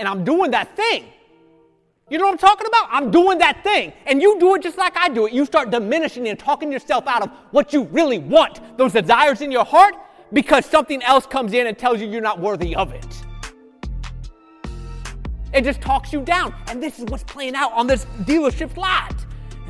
and I'm doing that thing. You know what I'm talking about? I'm doing that thing. And you do it just like I do it. You start diminishing and talking yourself out of what you really want, those desires in your heart, because something else comes in and tells you you're not worthy of it. It just talks you down. And this is what's playing out on this dealership lot.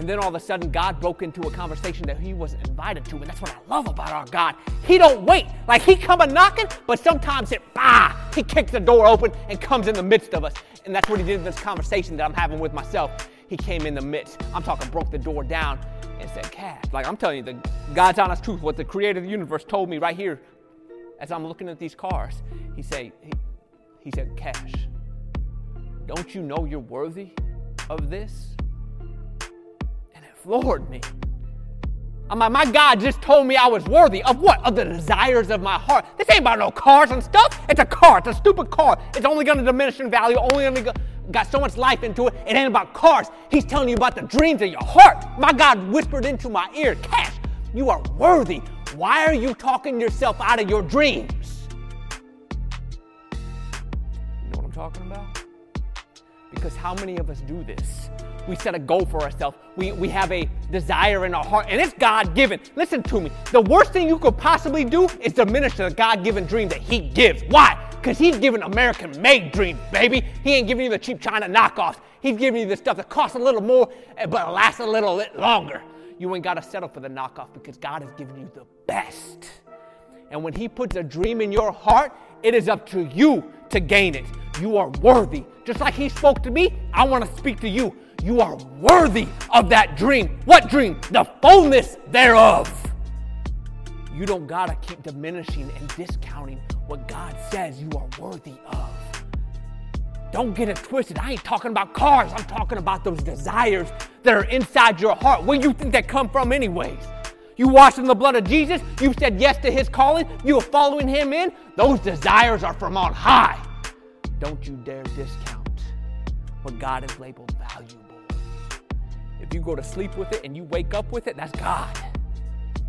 And then all of a sudden, God broke into a conversation that he wasn't invited to. And that's what I love about our God. He don't wait. Like he come a knocking, but sometimes it, bah, he kicks the door open and comes in the midst of us. And that's what he did in this conversation that I'm having with myself. He came in the midst. I'm talking broke the door down and said, Cash. Like I'm telling you, the God's honest truth, what the creator of the universe told me right here as I'm looking at these cars. He said, he, he said, Cash, don't you know you're worthy of this? Floored me. Like, my God just told me I was worthy of what? Of the desires of my heart. This ain't about no cars and stuff. It's a car. It's a stupid car. It's only going to diminish in value. Only going to got so much life into it. It ain't about cars. He's telling you about the dreams of your heart. My God whispered into my ear, Cash, you are worthy. Why are you talking yourself out of your dreams? You know what I'm talking about? Because how many of us do this? We set a goal for ourselves. We, we have a desire in our heart, and it's God given. Listen to me. The worst thing you could possibly do is diminish the God given dream that He gives. Why? Because He's giving American made dreams, baby. He ain't giving you the cheap China knockoffs. He's giving you the stuff that costs a little more, eh, but lasts a little bit longer. You ain't got to settle for the knockoff because God has given you the best. And when He puts a dream in your heart, it is up to you to gain it. You are worthy. Just like He spoke to me, I want to speak to you. You are worthy of that dream. What dream? The fullness thereof. You don't gotta keep diminishing and discounting what God says you are worthy of. Don't get it twisted. I ain't talking about cars. I'm talking about those desires that are inside your heart. Where you think they come from, anyways? You washed in the blood of Jesus. You said yes to his calling. You are following him in. Those desires are from on high. Don't you dare discount what God has labeled valuable. If you go to sleep with it and you wake up with it, that's God.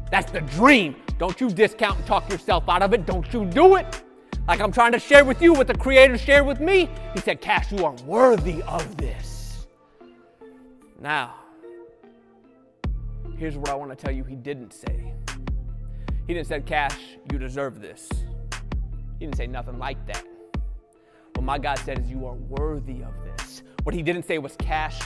That's the dream. Don't you discount and talk yourself out of it. Don't you do it. Like I'm trying to share with you what the Creator shared with me. He said, Cash, you are worthy of this. Now, here's what I want to tell you he didn't say. He didn't say, Cash, you deserve this. He didn't say nothing like that. What my God said is, You are worthy of this. What he didn't say was, Cash,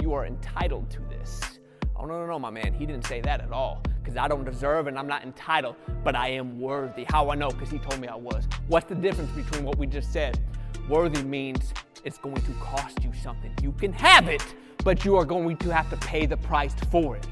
you are entitled to this. Oh, no, no, no, my man. He didn't say that at all because I don't deserve and I'm not entitled, but I am worthy. How I know? Because he told me I was. What's the difference between what we just said? Worthy means it's going to cost you something. You can have it, but you are going to have to pay the price for it.